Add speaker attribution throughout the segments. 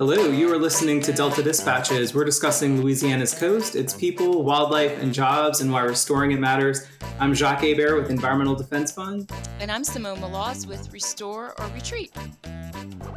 Speaker 1: Hello, you are listening to Delta Dispatches. We're discussing Louisiana's coast, its people, wildlife, and jobs, and why restoring it matters. I'm Jacques Hebert with Environmental Defense Fund.
Speaker 2: And I'm Simone Maloz with Restore or Retreat.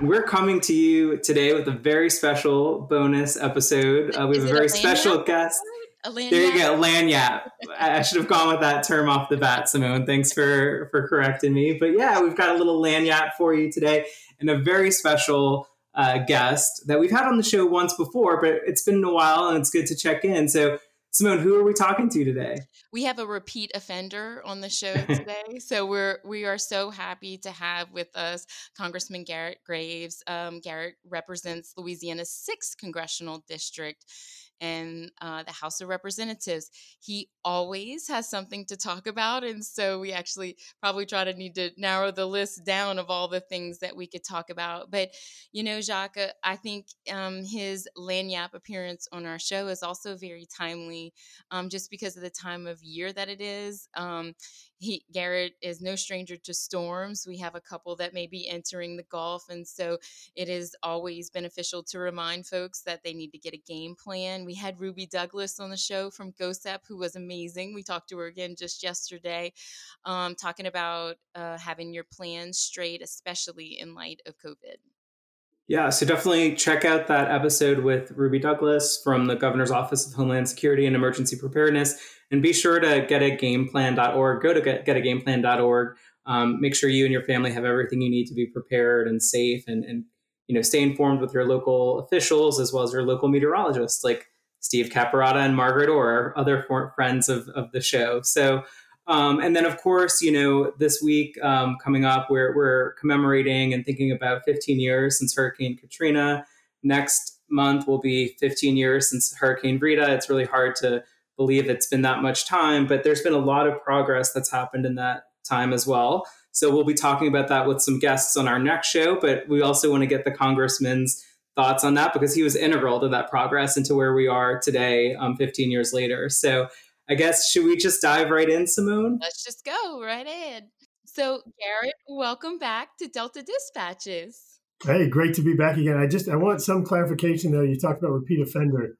Speaker 1: We're coming to you today with a very special bonus episode. Uh, we have a very a special guest.
Speaker 2: A
Speaker 1: there you go, lagniappe. I should have gone with that term off the bat, Simone. Thanks for for correcting me. But yeah, we've got a little lagniappe for you today, and a very special uh, guest that we've had on the show once before, but it's been a while and it's good to check in. So, Simone, who are we talking to today?
Speaker 2: We have a repeat offender on the show today, so we're we are so happy to have with us Congressman Garrett Graves. Um, Garrett represents Louisiana's sixth congressional district in uh, the House of Representatives. He always has something to talk about. And so we actually probably try to need to narrow the list down of all the things that we could talk about. But, you know, Jacques, uh, I think um, his lagniappe appearance on our show is also very timely um, just because of the time of year that it is. Um, he Garrett is no stranger to storms. We have a couple that may be entering the Gulf, and so it is always beneficial to remind folks that they need to get a game plan. We had Ruby Douglas on the show from GOHSEP, who was amazing. We talked to her again just yesterday, um, talking about uh, having your plans straight, especially in light of COVID.
Speaker 1: Yeah, so definitely check out that episode with Ruby Douglas from the Governor's Office of Homeland Security and Emergency Preparedness. And be sure to getagameplan.org. Go to get, getagameplan.org. Um, make sure you and your family have everything you need to be prepared and safe and, and you know stay informed with your local officials as well as your local meteorologists like Steve Caparotta and Margaret Orr, other friends of, of the show. So um, and then, of course, you know, this week um, coming up, we're, we're commemorating and thinking about 15 years since Hurricane Katrina. Next month will be 15 years since Hurricane Rita. It's really hard to believe it's been that much time, but there's been a lot of progress that's happened in that time as well. So we'll be talking about that with some guests on our next show, but we also want to get the congressman's thoughts on that because he was integral to that progress into where we are today, um, 15 years later. So I guess should we just dive right in, Simone?
Speaker 2: Let's just go right in. So, Garrett, welcome back to Delta Dispatches.
Speaker 3: Hey, great to be back again. I just I want some clarification though. You talked about repeat offender.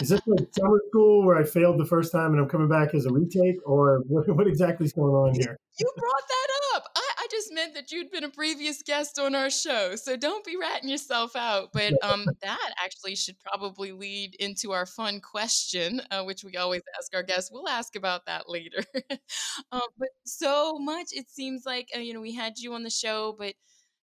Speaker 3: Is this like summer school where I failed the first time and I'm coming back as a retake, or what, what exactly is going on here?
Speaker 2: You brought that up. I, I just meant that you'd been a previous guest on our show, so don't be ratting yourself out. But um, that actually should probably lead into our fun question, uh, which we always ask our guests. We'll ask about that later. um, but so much it seems like uh, you know we had you on the show, but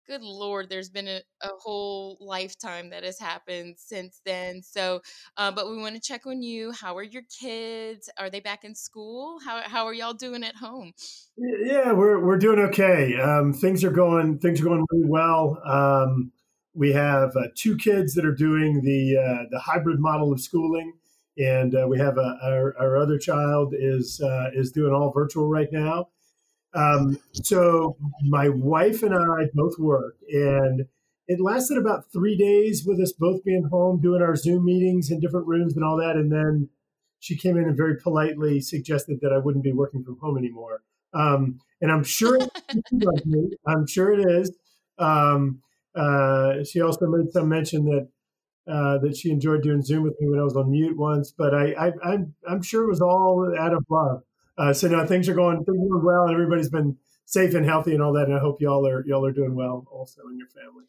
Speaker 2: good lord there's been a, a, whole lifetime that has happened since then so uh, but we want to check on you how are your kids? Are they back in school? How, how are y'all doing at home?
Speaker 3: Yeah we're, we're doing okay um, things are going things are going really well um, we have uh, two kids that are doing the uh, the hybrid model of schooling and uh, we have a, our, our other child is uh, is doing all virtual right now um, so my wife and I both work, and it lasted about three days with us both being home, doing our Zoom meetings in different rooms and all that. And then she came in and very politely suggested that I wouldn't be working from home anymore. Um, and I'm sure, I'm sure it is. Um, uh, she also made some mention that uh, that she enjoyed doing Zoom with me when I was on mute once, but I, I, I'm, I'm sure it was all out of love. Uh, so no, things are going things are going well, and everybody's been safe and healthy and all that. And I hope y'all are y'all are doing well also in your family.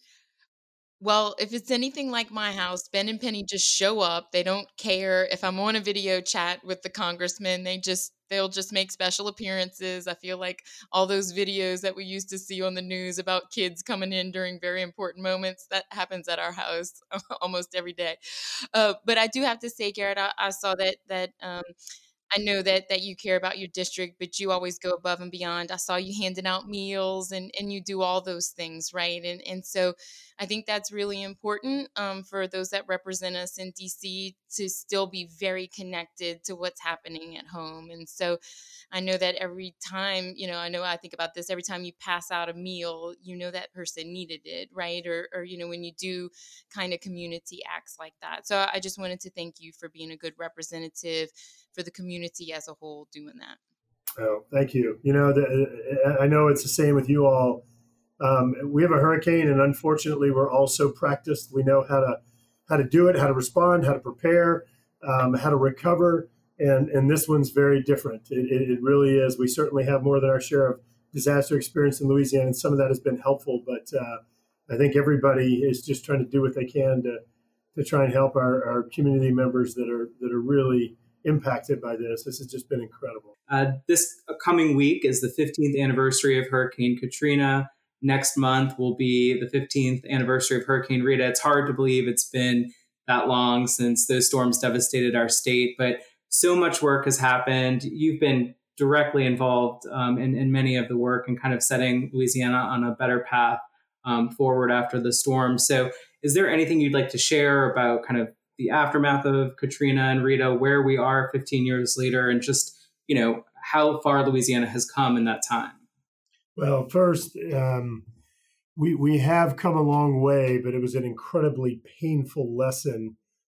Speaker 2: Well, if it's anything like my house, Ben and Penny just show up. They don't care if I'm on a video chat with the congressman. They just they'll just make special appearances. I feel like all those videos that we used to see on the news about kids coming in during very important moments that happens at our house almost every day. Uh, but I do have to say, Garrett, I, I saw that that. Um, I know that that you care about your district, but you always go above and beyond. I saw you handing out meals and and you do all those things, right? And and so I think that's really important um, for those that represent us in DC to still be very connected to what's happening at home. And so I know that every time, you know, I know I think about this every time you pass out a meal, you know that person needed it, right? Or, or you know, when you do kind of community acts like that. So I just wanted to thank you for being a good representative for the community as a whole doing that.
Speaker 3: Oh, thank you. You know, the, I know it's the same with you all um, we have a hurricane, and unfortunately, we're also practiced. We know how to how to do it, how to respond, how to prepare, um, how to recover. And, and this one's very different. It, it, it, really is. We certainly have more than our share of disaster experience in Louisiana, and some of that has been helpful. But uh, I think everybody is just trying to do what they can to, to try and help our, our community members that are that are really impacted by this. This has just been incredible.
Speaker 1: Uh, this coming week is the 15th anniversary of Hurricane Katrina. Next month will be the 15th anniversary of Hurricane Rita. It's hard to believe it's been that long since those storms devastated our state, but so much work has happened. You've been directly involved um, in, in, many of the work and kind of setting Louisiana on a better path um, forward after the storm. So, is there anything you'd like to share about kind of the aftermath of Katrina and Rita, where we are 15 years later, and just you know how far Louisiana has come in that time?
Speaker 3: Well, first, um, we we have come a long way, but it was an incredibly painful lesson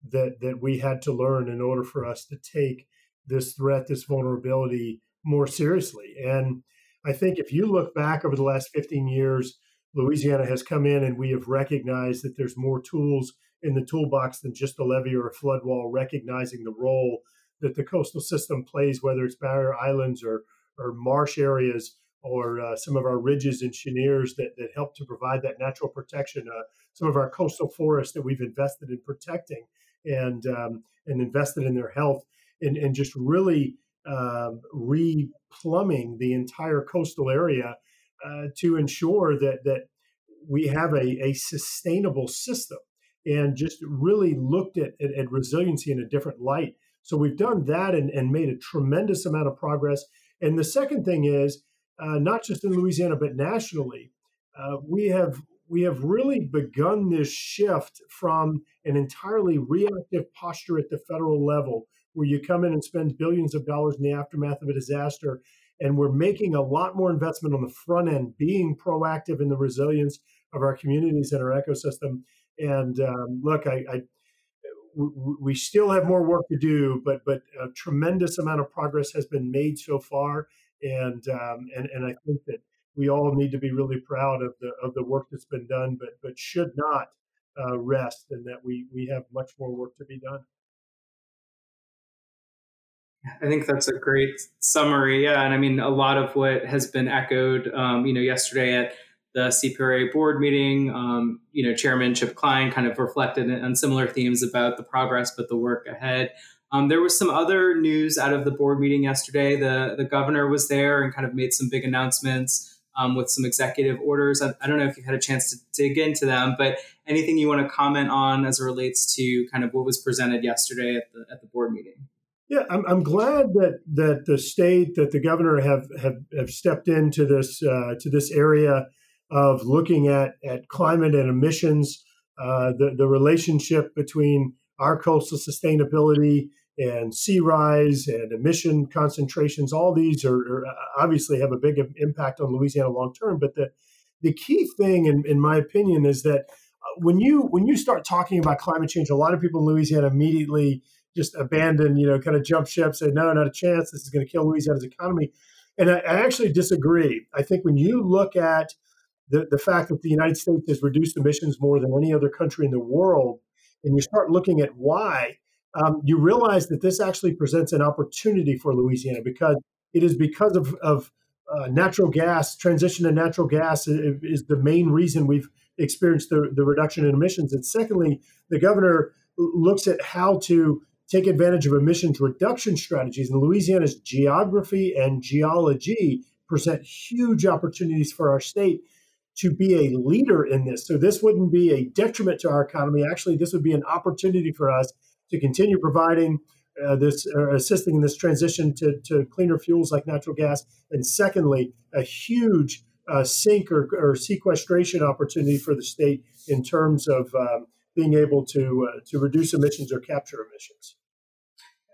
Speaker 3: that that we had to learn in order for us to take this threat, this vulnerability more seriously. And I think if you look back over the last 15 years, Louisiana has come in and we have recognized that there's more tools in the toolbox than just a levee or a flood wall, recognizing the role that the coastal system plays, whether it's barrier islands or, or marsh areas or uh, some of our ridges and cheniers that, that help to provide that natural protection, uh, some of our coastal forests that we've invested in protecting and, um, and invested in their health and, and just really um, replumbing the entire coastal area uh, to ensure that, that we have a, a sustainable system and just really looked at, at, at, resiliency in a different light. So we've done that and, and made a tremendous amount of progress. And the second thing is, not just in Louisiana but nationally, uh, we have we have really begun this shift from an entirely reactive posture at the federal level, where you come in and spend billions of dollars in the aftermath of a disaster, and we're making a lot more investment on the front end, being proactive in the resilience of our communities and our ecosystem. And um, look, I, I we still have more work to do, but but a tremendous amount of progress has been made so far, and um, and and I think that we all need to be really proud of the of the work that's been done, but but should not uh, rest, and that we we have much more work to be done.
Speaker 1: I think that's a great summary. Yeah, and I mean a lot of what has been echoed, um, you know, yesterday at the CPRA board meeting, um, you know, Chairman Chip Kline kind of reflected on similar themes about the progress, but the work ahead. Um, there was some other news out of the board meeting yesterday. The the governor was there and kind of made some big announcements um, with some executive orders. I, I, don't know if you had a chance to dig into them, but anything you want to comment on as it relates to kind of what was presented yesterday at the at the board meeting.
Speaker 3: Yeah, I'm, I'm glad that that the state that the governor have have, have stepped into this uh, to this area of looking at, at climate and emissions, uh, the, the relationship between our coastal sustainability and sea rise and emission concentrations. All these are, are uh, obviously have a big impact on Louisiana long term. But the, the key thing, in, in my opinion, is that uh, when you when you start talking about climate change, a lot of people in Louisiana immediately just abandon, you know, kind of jump ship, say, no, not a chance. This is going to kill Louisiana's economy. And I, I actually disagree. I think when you look at the, the fact that the United States has reduced emissions more than any other country in the world, and you start looking at why, um, you realize that this actually presents an opportunity for Louisiana because it is because of, of uh, natural gas, transition to natural gas is, is, the main reason we've experienced the, the reduction in emissions. And secondly, the governor looks at how to take advantage of emissions reduction strategies. And Louisiana's geography and geology present huge opportunities for our state to be a leader in this. So this wouldn't be a detriment to our economy. Actually, this would be an opportunity for us to continue providing uh, this, uh, assisting in this transition to, to cleaner fuels like natural gas. And secondly, a huge uh, sink or, or, sequestration opportunity for the state in terms of um, being able to uh, to reduce emissions or capture emissions.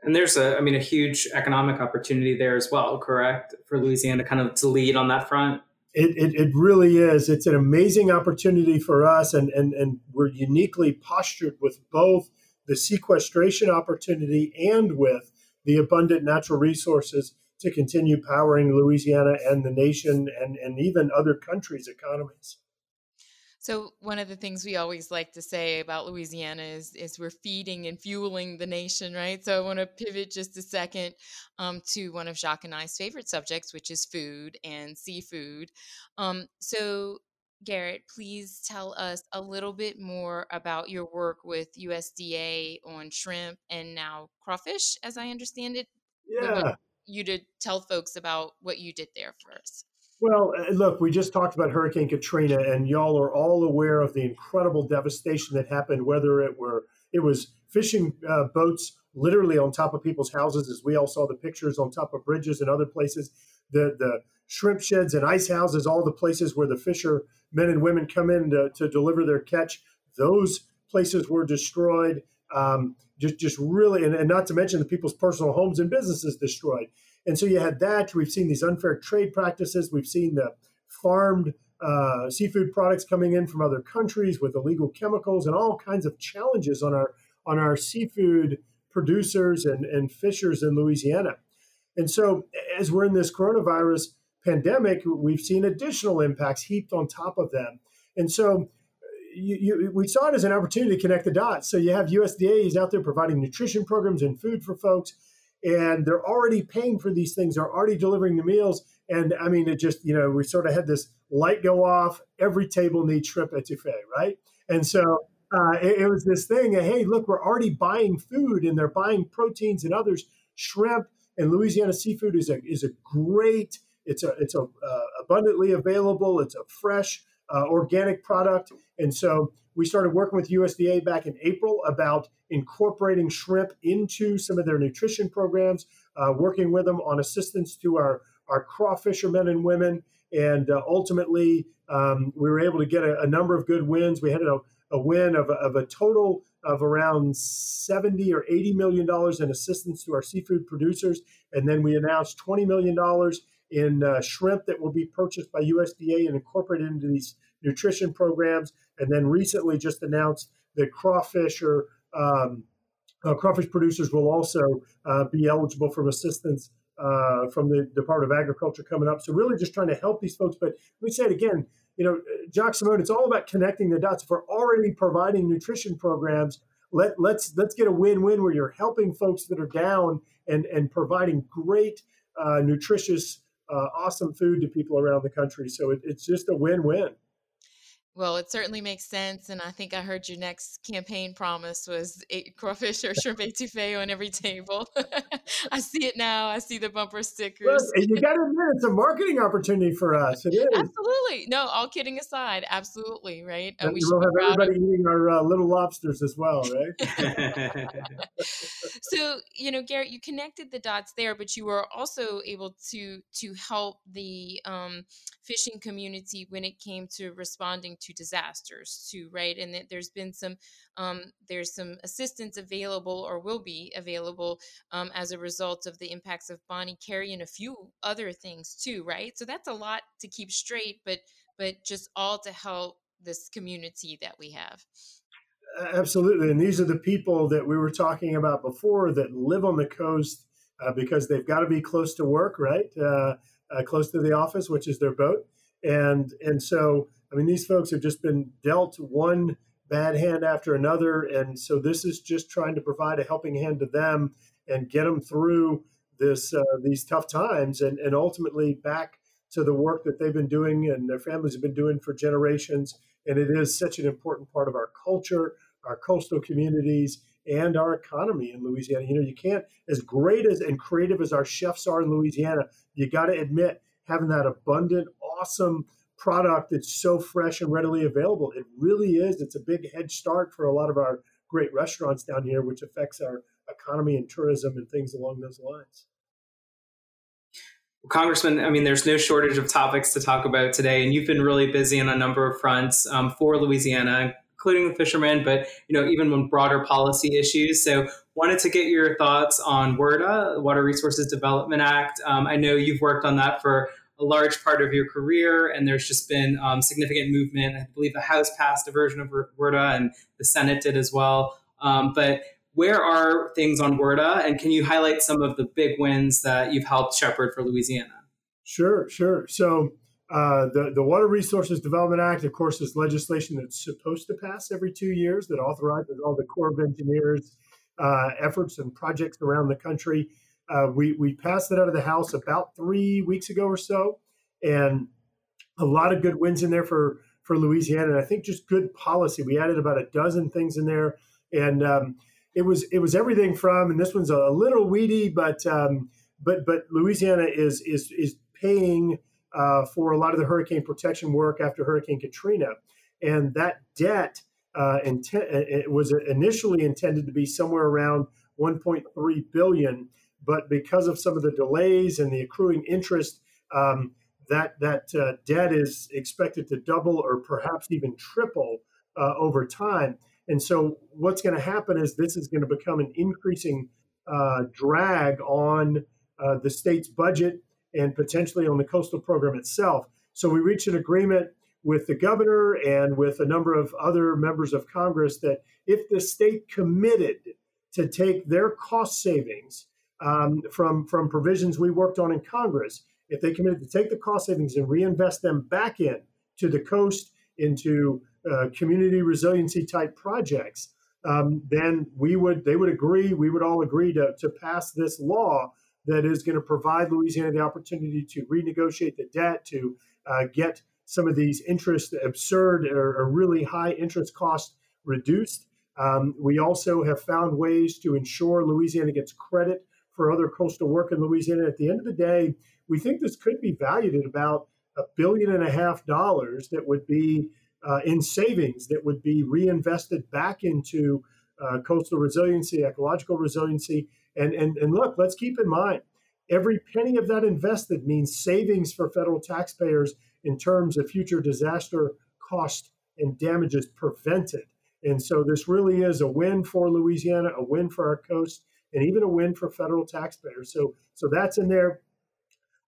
Speaker 1: And there's a, I mean, a huge economic opportunity there as well, correct? For Louisiana kind of to lead on that front.
Speaker 3: It, it, it, really is. It's an amazing opportunity for us, and, and, and we're uniquely postured with both the sequestration opportunity and with the abundant natural resources to continue powering Louisiana and the nation and, and even other countries' economies.
Speaker 2: So one of the things we always like to say about Louisiana is is we're feeding and fueling the nation, right? So I want to pivot just a second um, to one of Jacques and I's favorite subjects, which is food and seafood. Um, so Garrett, please tell us a little bit more about your work with USDA on shrimp and now crawfish, as I understand it.
Speaker 3: Yeah.
Speaker 2: You to tell folks about what you did there for us.
Speaker 3: Well, uh, look, we just talked about Hurricane Katrina, and y'all are all aware of the incredible devastation that happened. Whether it were it was fishing uh, boats literally on top of people's houses, as we all saw the pictures on top of bridges and other places. The the shrimp sheds and ice houses, all the places where the fisher men and women come in to, to deliver their catch. Those places were destroyed. Um, just just really, and, and not to mention the people's personal homes and businesses destroyed. And so you had that. We've seen these unfair trade practices. We've seen the farmed uh, seafood products coming in from other countries with illegal chemicals and all kinds of challenges on our on our seafood producers and, and fishers in Louisiana. And so as we're in this coronavirus pandemic, we've seen additional impacts heaped on top of them. And so you, you, we saw it as an opportunity to connect the dots. So you have USDA is out there providing nutrition programs and food for folks and they're already paying for these things. They're already delivering the meals. And I mean, it just, you know, we sort of had this light go off. Every table needs shrimp etouffee, right? And so uh, it, it, was this thing. hey, look, we're already buying food, and they're buying proteins and others. Shrimp and Louisiana seafood is a is a great. It's a it's a uh, abundantly available. It's a fresh uh, organic product, and so we started working with USDA back in April about incorporating shrimp into some of their nutrition programs, uh, working with them on assistance to our, our crawfishermen and women. And uh, ultimately, um, we were able to get a, a, number of good wins. We had a, a win of, of a total of around 70 or 80 million dollars in assistance to our seafood producers. And then we announced 20 million dollars in uh, shrimp that will be purchased by USDA and incorporated into these nutrition programs. And then recently just announced that crawfish or um, uh, crawfish producers will also uh, be eligible for assistance uh, from the Department of Agriculture coming up. So really just trying to help these folks. But let me say it again, you know, Jacques Simone, it's all about connecting the dots. If we're already providing nutrition programs, let, let's let's get a win-win where you're helping folks that are down and, and providing great, uh, nutritious, uh, awesome food to people around the country. So it, it's just a win-win.
Speaker 2: Well, it certainly makes sense, and I think I heard your next campaign promise was eight crawfish or shrimp etouffee on every table. I see it now. I see the bumper stickers. Well,
Speaker 3: you got to admit, it's a marketing opportunity for us. It is
Speaker 2: absolutely. No, all kidding aside, absolutely right.
Speaker 3: And, we will have everybody eating our uh, little lobsters as well, right?
Speaker 2: so you know, Garrett, you connected the dots there, but you were also able to to help the um, fishing community when it came to responding to disasters too right? And that there's been some um, there's some assistance available or will be available um, as a result of the impacts of Bonnet Carré and a few other things too right? So that's a lot to keep straight but but just all to help this community that we have.
Speaker 3: Absolutely and these are the people that we were talking about before that live on the coast uh, because they've got to be close to work right? Uh, uh, close to the office, which is their boat. And and so I mean these folks have just been dealt one bad hand after another, and so this is just trying to provide a helping hand to them and get them through this uh, these tough times, and and ultimately back to the work that they've been doing and their families have been doing for generations. And it is such an important part of our culture, our coastal communities, and our economy in Louisiana. You know, you can't, as great as and creative as our chefs are in Louisiana, you got to admit, having that abundant, awesome product that's so fresh and readily available, it really is. It's a big head start for a lot of our great restaurants down here, which affects our economy and tourism and things along those lines.
Speaker 1: Congressman, I mean, there's no shortage of topics to talk about today, and you've been really busy on a number of fronts um, for Louisiana, including the fishermen, but you know even on broader policy issues. So wanted to get your thoughts on WRDA, Water Resources Development Act. Um, I know you've worked on that for a large part of your career, and there's just been um, significant movement. I believe the House passed a version of WRDA, and the Senate did as well. Um, but where are things on WRDA, and can you highlight some of the big wins that you've helped shepherd for Louisiana?
Speaker 3: Sure, sure. So uh, the, the Water Resources Development Act, of course, is legislation that's supposed to pass every two years that authorizes all the Corps of Engineers uh, efforts and projects around the country. Uh, we, we passed it out of the House about three weeks ago or so, and a lot of good wins in there for, for Louisiana. And I think just good policy. We added about a dozen things in there, and um, it was it was everything from. And this one's a little weedy, but um, but but Louisiana is is is paying uh, for a lot of the hurricane protection work after Hurricane Katrina. And that debt uh, it was initially intended to be somewhere around 1.3 billion, but because of some of the delays and the accruing interest, um, that that uh, debt is expected to double or perhaps even triple uh, over time. And so, what's going to happen is this is going to become an increasing uh, drag on uh, the state's budget and potentially on the coastal program itself. So we reached an agreement with the governor and with a number of other members of Congress that if the state committed to take their cost savings um, from, from provisions we worked on in Congress, if they committed to take the cost savings and reinvest them back in to the coast, into uh, community resiliency type projects, um, then we would they would agree, we would all agree to, to pass this law that is going to provide Louisiana the opportunity to renegotiate the debt, to uh, get some of these interest absurd or, or really high interest costs reduced. Um, we also have found ways to ensure Louisiana gets credit for other coastal work in Louisiana. At the end of the day, we think this could be valued at about a billion and a half dollars that would be uh, in savings that would be reinvested back into uh, coastal resiliency, ecological resiliency, and, and, and look, let's keep in mind every penny of that invested means savings for federal taxpayers in terms of future disaster cost and damages prevented. And so this really is a win for Louisiana, a win for our coast, and even a win for federal taxpayers. So, so that's in there.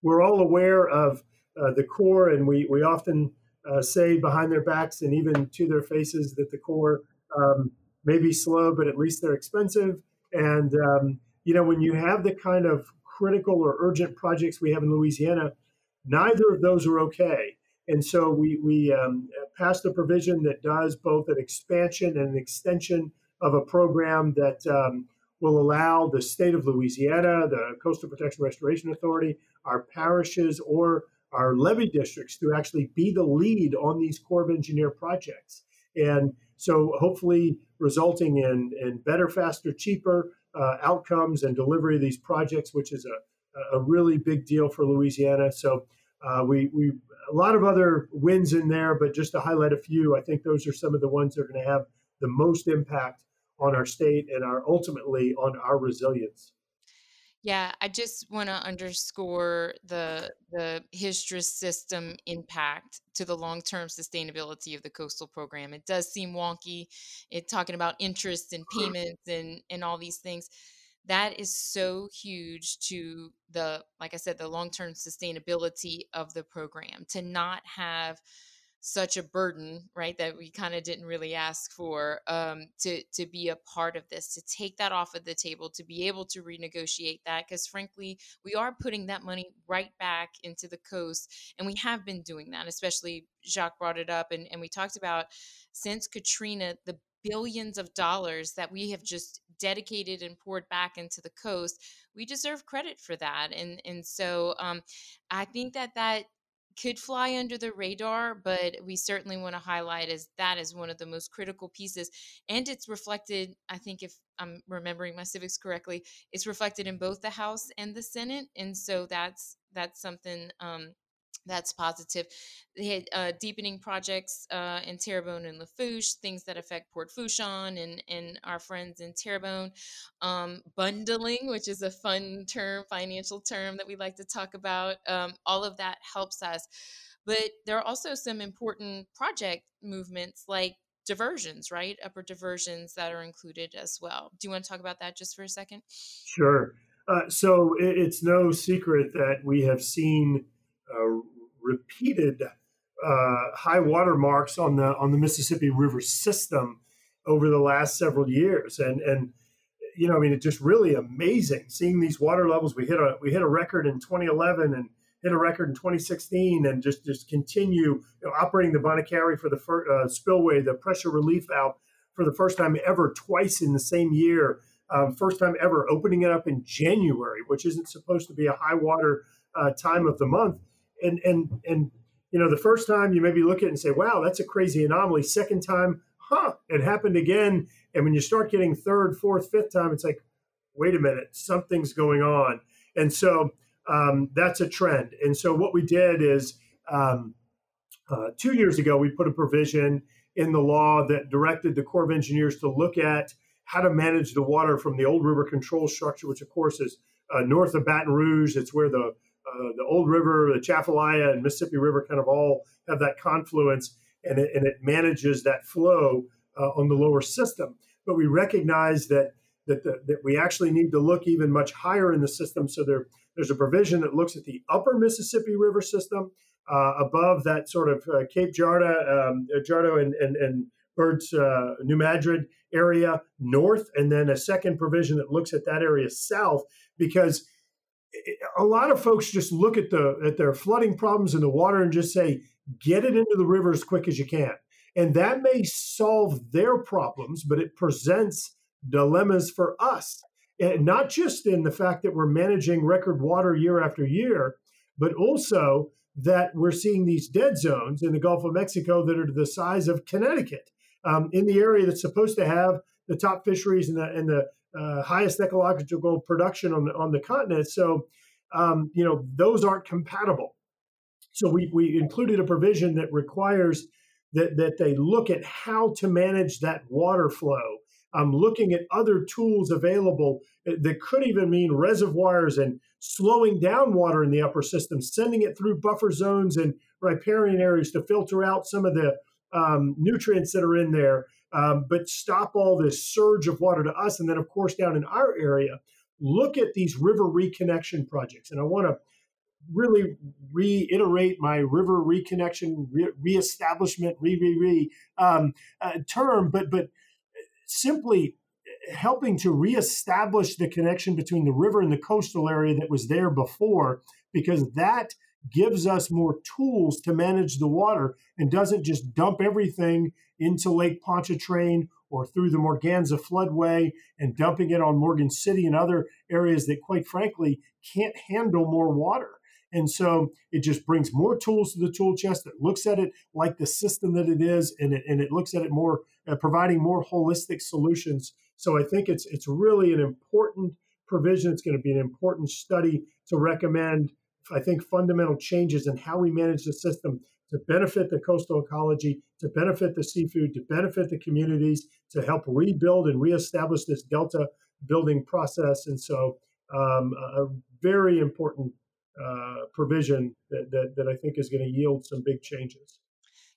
Speaker 3: We're all aware of uh, the Corps, and we, we often uh, say behind their backs and even to their faces that the Corps um, may be slow, but at least they're expensive. And um, you know, when you have the kind of critical or urgent projects we have in Louisiana, neither of those are okay. And so we, we um, passed a provision that does both an expansion and an extension of a program that um, will allow the state of Louisiana, the Coastal Protection Restoration Authority, our parishes, or our levy districts to actually be the lead on these Corps of Engineer projects. And so hopefully resulting in, in better, faster, cheaper uh, outcomes and delivery of these projects, which is a, a really big deal for Louisiana. So uh, we, we a lot of other wins in there, but just to highlight a few, I think those are some of the ones that are going to have the most impact on our state and are ultimately on our resilience.
Speaker 2: Yeah, I just want to underscore the the HSDRRS system impact to the long term sustainability of the coastal program. It does seem wonky. It talking about interest and payments and and all these things. That is so huge to the like I said the long term sustainability of the program to not have such a burden, right? That we kind of didn't really ask for um, to to be a part of this, to take that off of the table, to be able to renegotiate that, because frankly, we are putting that money right back into the coast, and we have been doing that. Especially Jacques brought it up, and and we talked about since Katrina the billions of dollars that we have just dedicated and poured back into the coast we deserve credit for that and and so um, i think that that could fly under the radar, but we certainly want to highlight as that is one of the most critical pieces. And it's reflected, I think, if I'm remembering my civics correctly, it's reflected in both the House and the Senate. And so that's that's something um, that's positive. They had uh, deepening projects uh, in Terrebonne and Lafourche, things that affect Port Fourchon and, and our friends in Terrebonne. Um, bundling, which is a fun term, financial term that we like to talk about. Um, all of that helps us. But there are also some important project movements like diversions, right? Upper diversions that are included as well. Do you want to talk about that just for a second?
Speaker 3: Sure. Uh, so it, it's no secret that we have seen uh, repeated uh, high water marks on the on the Mississippi River system over the last several years, and and you know, I mean, it's just really amazing seeing these water levels. We hit a we hit a record in 2011, and hit a record in 2016 and just just continue you know, operating the Bonnet for the first, uh, spillway, the pressure relief valve for the first time ever, twice in the same year. Um, first time ever opening it up in January, which isn't supposed to be a high water uh, time of the month. And and and you know, the first time you maybe look at it and say, "Wow, that's a crazy anomaly." Second time, huh, it happened again. And when you start getting third, fourth, fifth time, it's like, wait a minute, something's going on. And so um, that's a trend. And so what we did is um, uh, two years ago, we put a provision in the law that directed the Corps of Engineers to look at how to manage the water from the old river control structure, which of course is uh, north of Baton Rouge. It's where the uh, the old river, the Atchafalaya, and Mississippi River kind of all have that confluence, and it, and it manages that flow uh, on the lower system. But we recognize that that, the, that we actually need to look even much higher in the system. So there, there's a provision that looks at the upper Mississippi River system uh, above that sort of uh, Cape Girardeau, um, Girardeau and, and, and Bird's uh, New Madrid area north, and then a second provision that looks at that area south, because a lot of folks just look at the at their flooding problems in the water and just say, get it into the river as quick as you can. And that may solve their problems, but it presents dilemmas for us. And not just in the fact that we're managing record water year after year, but also that we're seeing these dead zones in the Gulf of Mexico that are the size of Connecticut um, in the area that's supposed to have the top fisheries and the, and the uh, highest ecological production on the, on the continent. So, um, you know, those aren't compatible. So we, we included a provision that requires that, that they look at how to manage that water flow I'm looking at other tools available that could even mean reservoirs and slowing down water in the upper system, sending it through buffer zones and riparian areas to filter out some of the um, nutrients that are in there, um, but stop all this surge of water to us. And then, of course, down in our area, look at these river reconnection projects. And I want to really reiterate my river reconnection, re- reestablishment, re re re um, uh, term, but but simply helping to reestablish the connection between the river and the coastal area that was there before, because that gives us more tools to manage the water and doesn't just dump everything into Lake Pontchartrain or through the Morganza floodway and dumping it on Morgan City and other areas that, quite frankly, can't handle more water. And so it just brings more tools to the tool chest. that looks at it like the system that it is, and it, and it looks at it more, uh, providing more holistic solutions. So I think it's it's really an important provision. It's going to be an important study to recommend. I think fundamental changes in how we manage the system to benefit the coastal ecology, to benefit the seafood, to benefit the communities, to help rebuild and reestablish this delta building process. And so, um, a very important uh, provision that, that, that I think is going to yield some big changes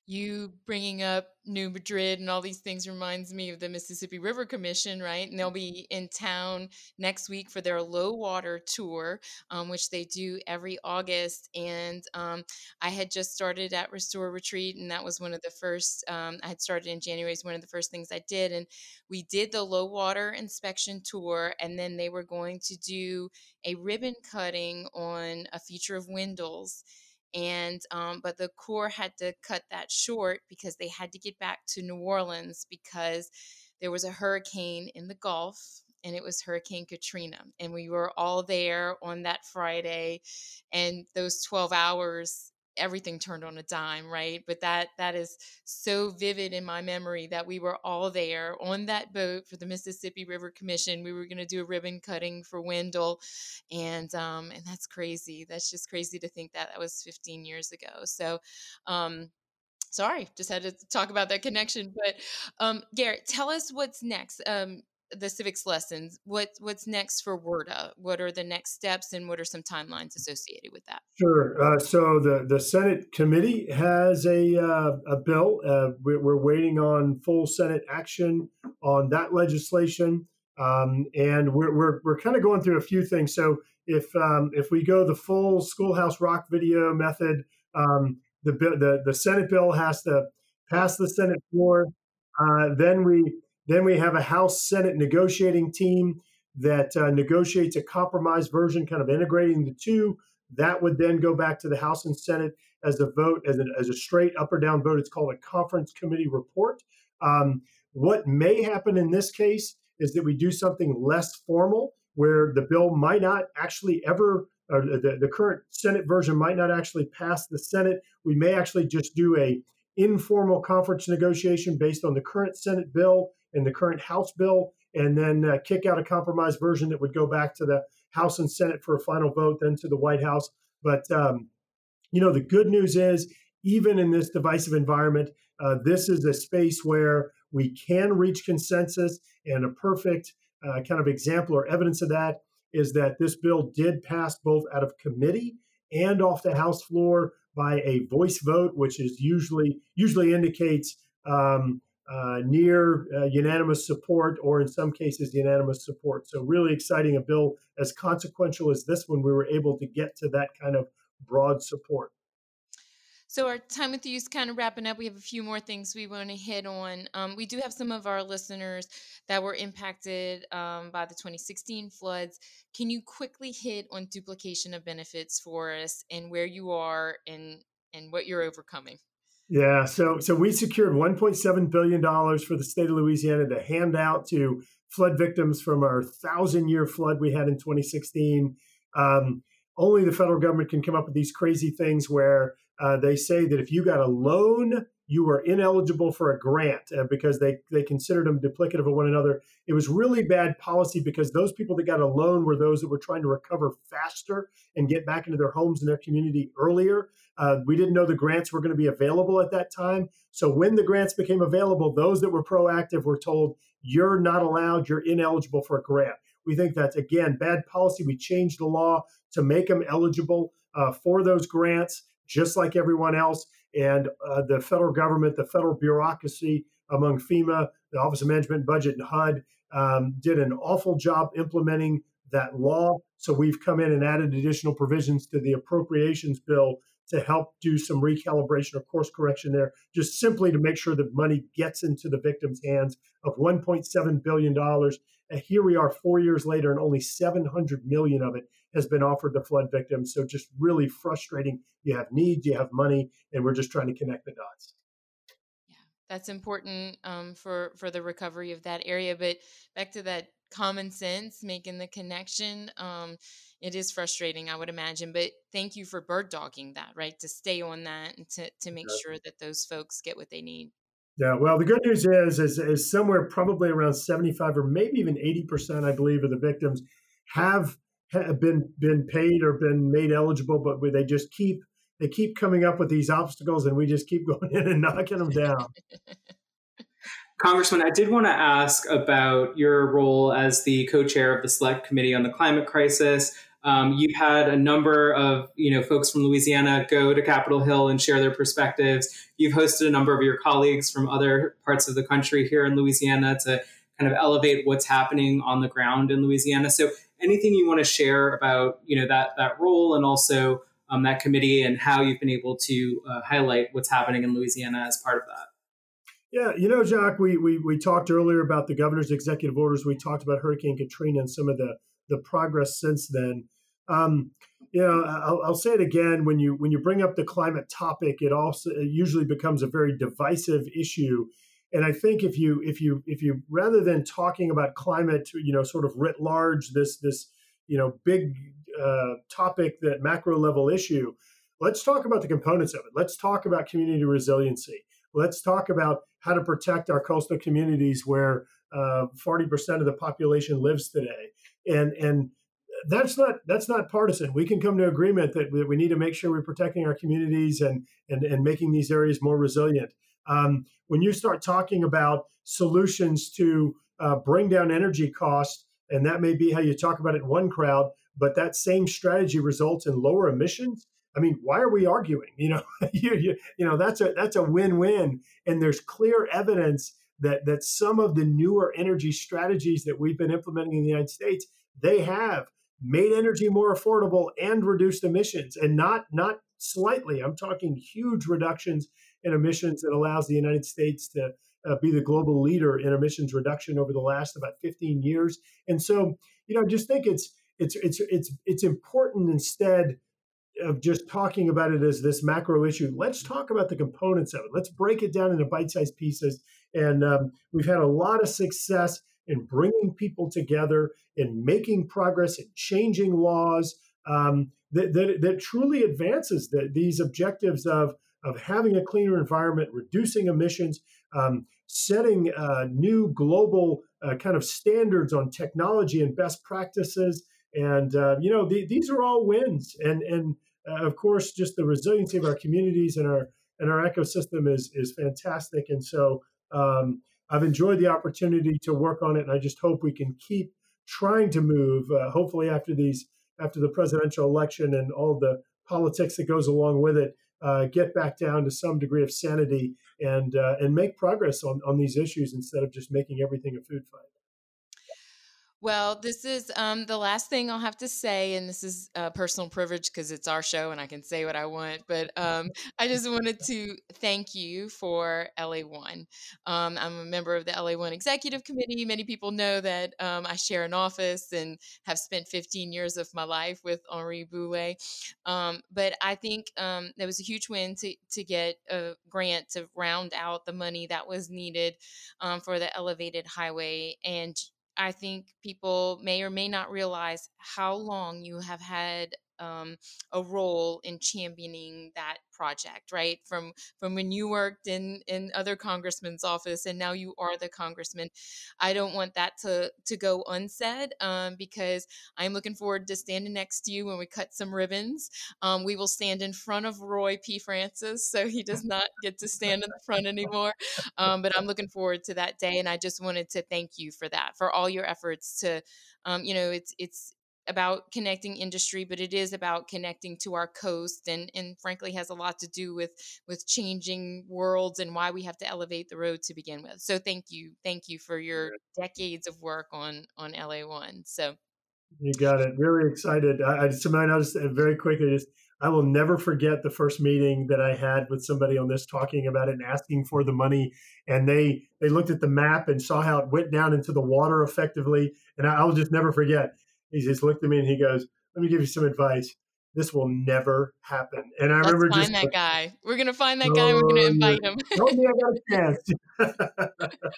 Speaker 2: you bringing up New Madrid and all these things reminds me of the Mississippi River Commission, right? And they'll be in town next week for their low water tour, um, which they do every August. And um, I had just started at Restore Retreat, and that was one of the first, um, I had started in January, is one of the first things I did. And we did the low water inspection tour, and then they were going to do a ribbon cutting on a feature of Wendell's and um, but the corps had to cut that short because they had to get back to new orleans because there was a hurricane in the gulf and it was hurricane katrina and we were all there on that friday and those 12 hours everything turned on a dime right? But that that is so vivid in my memory that we were all there on that boat for the mississippi river commission. We were going to do a ribbon cutting for wendell and um and that's crazy. That's just crazy to think that that was 15 years ago. So um sorry just had to talk about that connection but um garrett tell us what's next. Um the civics lessons what what's next for WRDA what are the next steps and what are some timelines associated with that?
Speaker 3: Sure uh, so the the senate committee has a uh, a bill uh, we're, we're, waiting on full senate action on that legislation um, and we're, we're, we're kind of going through a few things. So if um, if we go the full schoolhouse rock video method um, the, the the senate bill has to pass the senate floor uh, then we then we have a House Senate negotiating team that uh, negotiates a compromise version, kind of integrating the two. That would then go back to the House and Senate as a vote, as a, as a straight up or down vote. It's called a conference committee report. Um, what may happen in this case is that we do something less formal where the bill might not actually ever, or the, the current Senate version might not actually pass the Senate. We may actually just do a informal conference negotiation based on the current Senate bill and the current House bill, and then uh, kick out a compromise version that would go back to the House and Senate for a final vote, then to the White House. But um, you know, the good news is, even in this divisive environment, uh, this is a space where we can reach consensus. And a perfect uh, kind of example or evidence of that is that this bill did pass both out of committee and off the House floor by a voice vote, which is usually usually indicates um, uh, near uh, unanimous support, or in some cases unanimous support. So really exciting a bill as consequential as this one. We were able to get to that kind of broad support.
Speaker 2: So our time with you is kind of wrapping up. We have a few more things we want to hit on. Um, we do have some of our listeners that were impacted um, by the 2016 floods. Can you quickly hit on duplication of benefits for us and where you are and and what you're overcoming?
Speaker 3: Yeah, so so we secured 1.7 billion dollars for the state of Louisiana to hand out to flood victims from our thousand year flood we had in 2016. Um, only the federal government can come up with these crazy things where uh, they say that if you got a loan, you were ineligible for a grant uh, because they, they considered them duplicative of one another. It was really bad policy because those people that got a loan were those that were trying to recover faster and get back into their homes and their community earlier. Uh, we didn't know the grants were going to be available at that time. So when the grants became available, those that were proactive were told, you're not allowed, you're ineligible for a grant. We think that's, again, bad policy. We changed the law to make them eligible uh, for those grants just like everyone else. And uh, the federal government, the federal bureaucracy among FEMA, the Office of Management Budget, and HUD um, did an awful job implementing that law. So we've come in and added additional provisions to the appropriations bill to help do some recalibration or course correction there, just simply to make sure that money gets into the victims' hands of $1.7 billion. And here we are four years later, and only 700 million of it has been offered to flood victims. So just really frustrating. You have needs, you have money, and we're just trying to connect the dots.
Speaker 2: Yeah, that's important um, for for the recovery of that area. But back to that common sense, making the connection. Um, it is frustrating, I would imagine, but thank you for bird dogging that, right? To stay on that and to, to make sure that those folks get what they need.
Speaker 3: Yeah, well, the good news is, is, is somewhere probably around 75 or maybe even 80%, I believe, of the victims have have been been paid or been made eligible, but they just keep they keep coming up with these obstacles, and we just keep going in and knocking them down.
Speaker 1: Congressman, I did want to ask about your role as the co-chair of the Select Committee on the Climate Crisis. Um, you've had a number of you know folks from Louisiana go to Capitol Hill and share their perspectives. You've hosted a number of your colleagues from other parts of the country here in Louisiana to kind of elevate what's happening on the ground in Louisiana. So anything you want to share about you know that that role and also um, that committee and how you've been able to uh, highlight what's happening in Louisiana as part of that.
Speaker 3: Yeah, you know, Jacques, we, we we talked earlier about the governor's executive orders. We talked about Hurricane Katrina and some of the the progress since then. Um, you know, I'll, I'll, say it again. When you when you bring up the climate topic, it also it usually becomes a very divisive issue and I think if you if you if you rather than talking about climate, you know, sort of writ large, this this you know big uh, topic, that macro level issue, let's talk about the components of it. Let's talk about community resiliency. Let's talk about how to protect our coastal communities where uh, forty uh, percent of the population lives today, and and that's not that's not partisan. We can come to agreement that we, need to make sure we're protecting our communities and and and making these areas more resilient. Um, when you start talking about solutions to uh, bring down energy costs, and that may be how you talk about it in one crowd, but that same strategy results in lower emissions. I mean, why are we arguing? You know, you, you, you know that's a that's a win-win, and there's clear evidence that that some of the newer energy strategies that we've been implementing in the United States they have made energy more affordable and reduced emissions, and not not slightly. I'm talking huge reductions in emissions that allows the United States to uh, be the global leader in emissions reduction over the last about 15 years. And so, you know, I just think it's it's it's it's it's important instead of just talking about it as this macro issue. Let's talk about the components of it. Let's break it down into bite-sized pieces. And um, we've had a lot of success in bringing people together, in making progress, in changing laws um, that, that, that, truly advances the, these objectives of, of having a cleaner environment, reducing emissions, um, setting uh, new global uh, kind of standards on technology and best practices. And uh, you know the, these are all wins, and and uh, of course just the resiliency of our communities and our and our ecosystem is is fantastic. And so um, I've enjoyed the opportunity to work on it, and I just hope we can keep trying to move. Uh, hopefully, after these after the presidential election and all the politics that goes along with it, uh, get back down to some degree of sanity and uh, and make progress on on these issues instead of just making everything a food fight.
Speaker 2: Well, this is um, the last thing I'll have to say, and this is uh, personal privilege because it's our show and I can say what I want. But um, I just wanted to thank you for LA1. Um, I'm a member of the LA1 Executive Committee. Many people know that um, I share an office and have spent 15 years of my life with Henri Boulet. Um, but I think um, that was a huge win to, to get a grant to round out the money that was needed for the elevated highway. And I think people may or may not realize how long you have had um, a role in championing that project, right? From from when you worked in in other congressmen's office, and now you are the congressman. I don't want that to to go unsaid um, because I'm looking forward to standing next to you when we cut some ribbons. Um, we will stand in front of Roy P. Francis, so he does not get to stand in the front anymore. Um, but I'm looking forward to that day, and I just wanted to thank you for that, for all your efforts to, um, you know, it's it's about connecting industry, but it is about connecting to our coast and, and frankly has a lot to do with with changing worlds and why we have to elevate the road to begin with. So thank you. Thank you for your decades of work on on LA one. So
Speaker 3: you got it. Really excited. I, just, I Simone, I'll just uh, very quickly just I will never forget the first meeting that I had with somebody on this talking about it and asking for the money. And they they looked at the map and saw how it went down into the water effectively. And I, will just never forget he just looked at me and he goes, "Let me give you some advice. This will never happen." And I
Speaker 2: Let's
Speaker 3: remember
Speaker 2: find
Speaker 3: just
Speaker 2: that guy. We're gonna find that guy. We're gonna invite him.
Speaker 3: Told me I got a chance.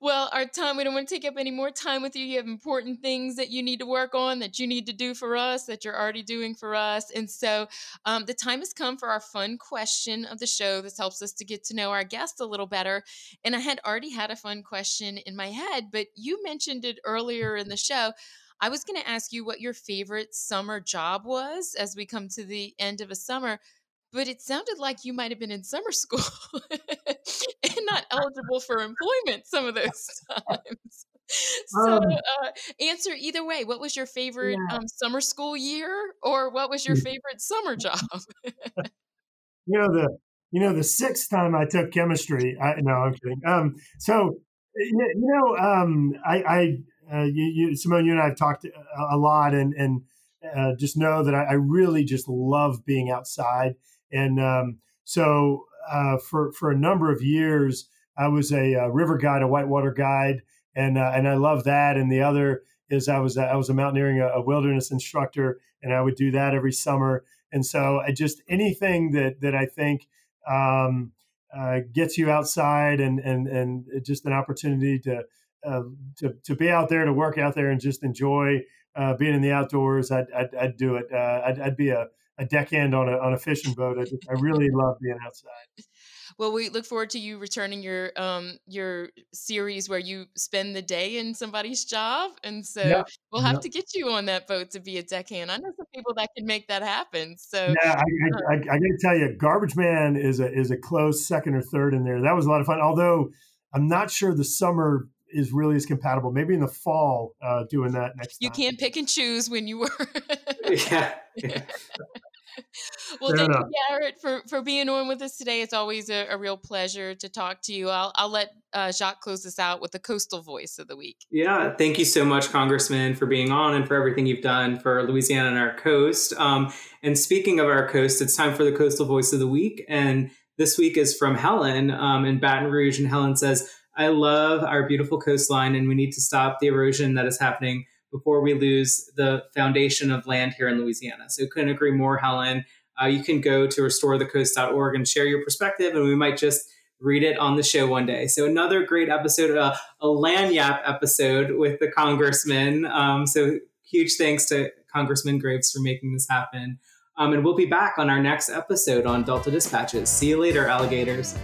Speaker 2: well, our time, we don't want to take up any more time with you. You have important things that you need to work on, that you need to do for us, that you're already doing for us. And so um, the time has come for our fun question of the show. This helps us to get to know our guest a little better. And I had already had a fun question in my head, but you mentioned it earlier in the show. I was going to ask you what your favorite summer job was as we come to the end of a summer but it sounded like you might have been in summer school and not eligible for employment some of those times. So, um, uh, answer either way. What was your favorite yeah. um, summer school year, or what was your favorite summer job?
Speaker 3: you know the you know the sixth time I took chemistry. I, no, I'm kidding. Um, so you know, um, I, I uh, you, you, Simone, you and I have talked a, a lot, and and uh, just know that I, I, really just love being outside. And um, so uh, for for a number of years, I was a, a river guide, a whitewater guide, and uh, and I love that. And the other is I was I was a mountaineering, a, a, wilderness instructor, and I would do that every summer. And so I just anything that that I think um, uh, gets you outside and and and just an opportunity to uh, to to be out there, to work out there, and just enjoy uh, being in the outdoors. I'd I'd, I'd do it. Uh, I'd, I'd be a a deckhand on a on a fishing boat. I, just, I really love being outside.
Speaker 2: Well, we look forward to you returning your um your series where you spend the day in somebody's job, and so yeah. we'll have yeah. to get you on that boat to be a deckhand. I know some people that can make that happen. So
Speaker 3: yeah, I, I, I, I got to tell you, Garbage Man is a is a close second or third in there. That was a lot of fun. Although I'm not sure the summer is really as compatible. Maybe in the fall, uh, doing that next.
Speaker 2: You
Speaker 3: time.
Speaker 2: can't pick and choose when you were.
Speaker 1: yeah. yeah.
Speaker 2: well, Fair thank enough. you, Garret, for, for being on with us today. It's always a, a real pleasure to talk to you. I'll, I'll let uh, Jacques close this out with the coastal voice of the week.
Speaker 1: Yeah, thank you so much, Congressman, for being on and for everything you've done for Louisiana and our coast. Um, and speaking of our coast, it's time for the coastal voice of the week. And this week is from Helen um, in Baton Rouge. And Helen says, I love our beautiful coastline and we need to stop the erosion that is happening before we lose the foundation of land here in Louisiana. So couldn't agree more, Helen. Uh, you can go to restorethecoast.org and share your perspective, and we might just read it on the show one day. So another great episode, uh, a Lagniappe episode with the congressman. Um, so huge thanks to Congressman Graves for making this happen. Um, and we'll be back on our next episode on Delta Dispatches. See you later, alligators.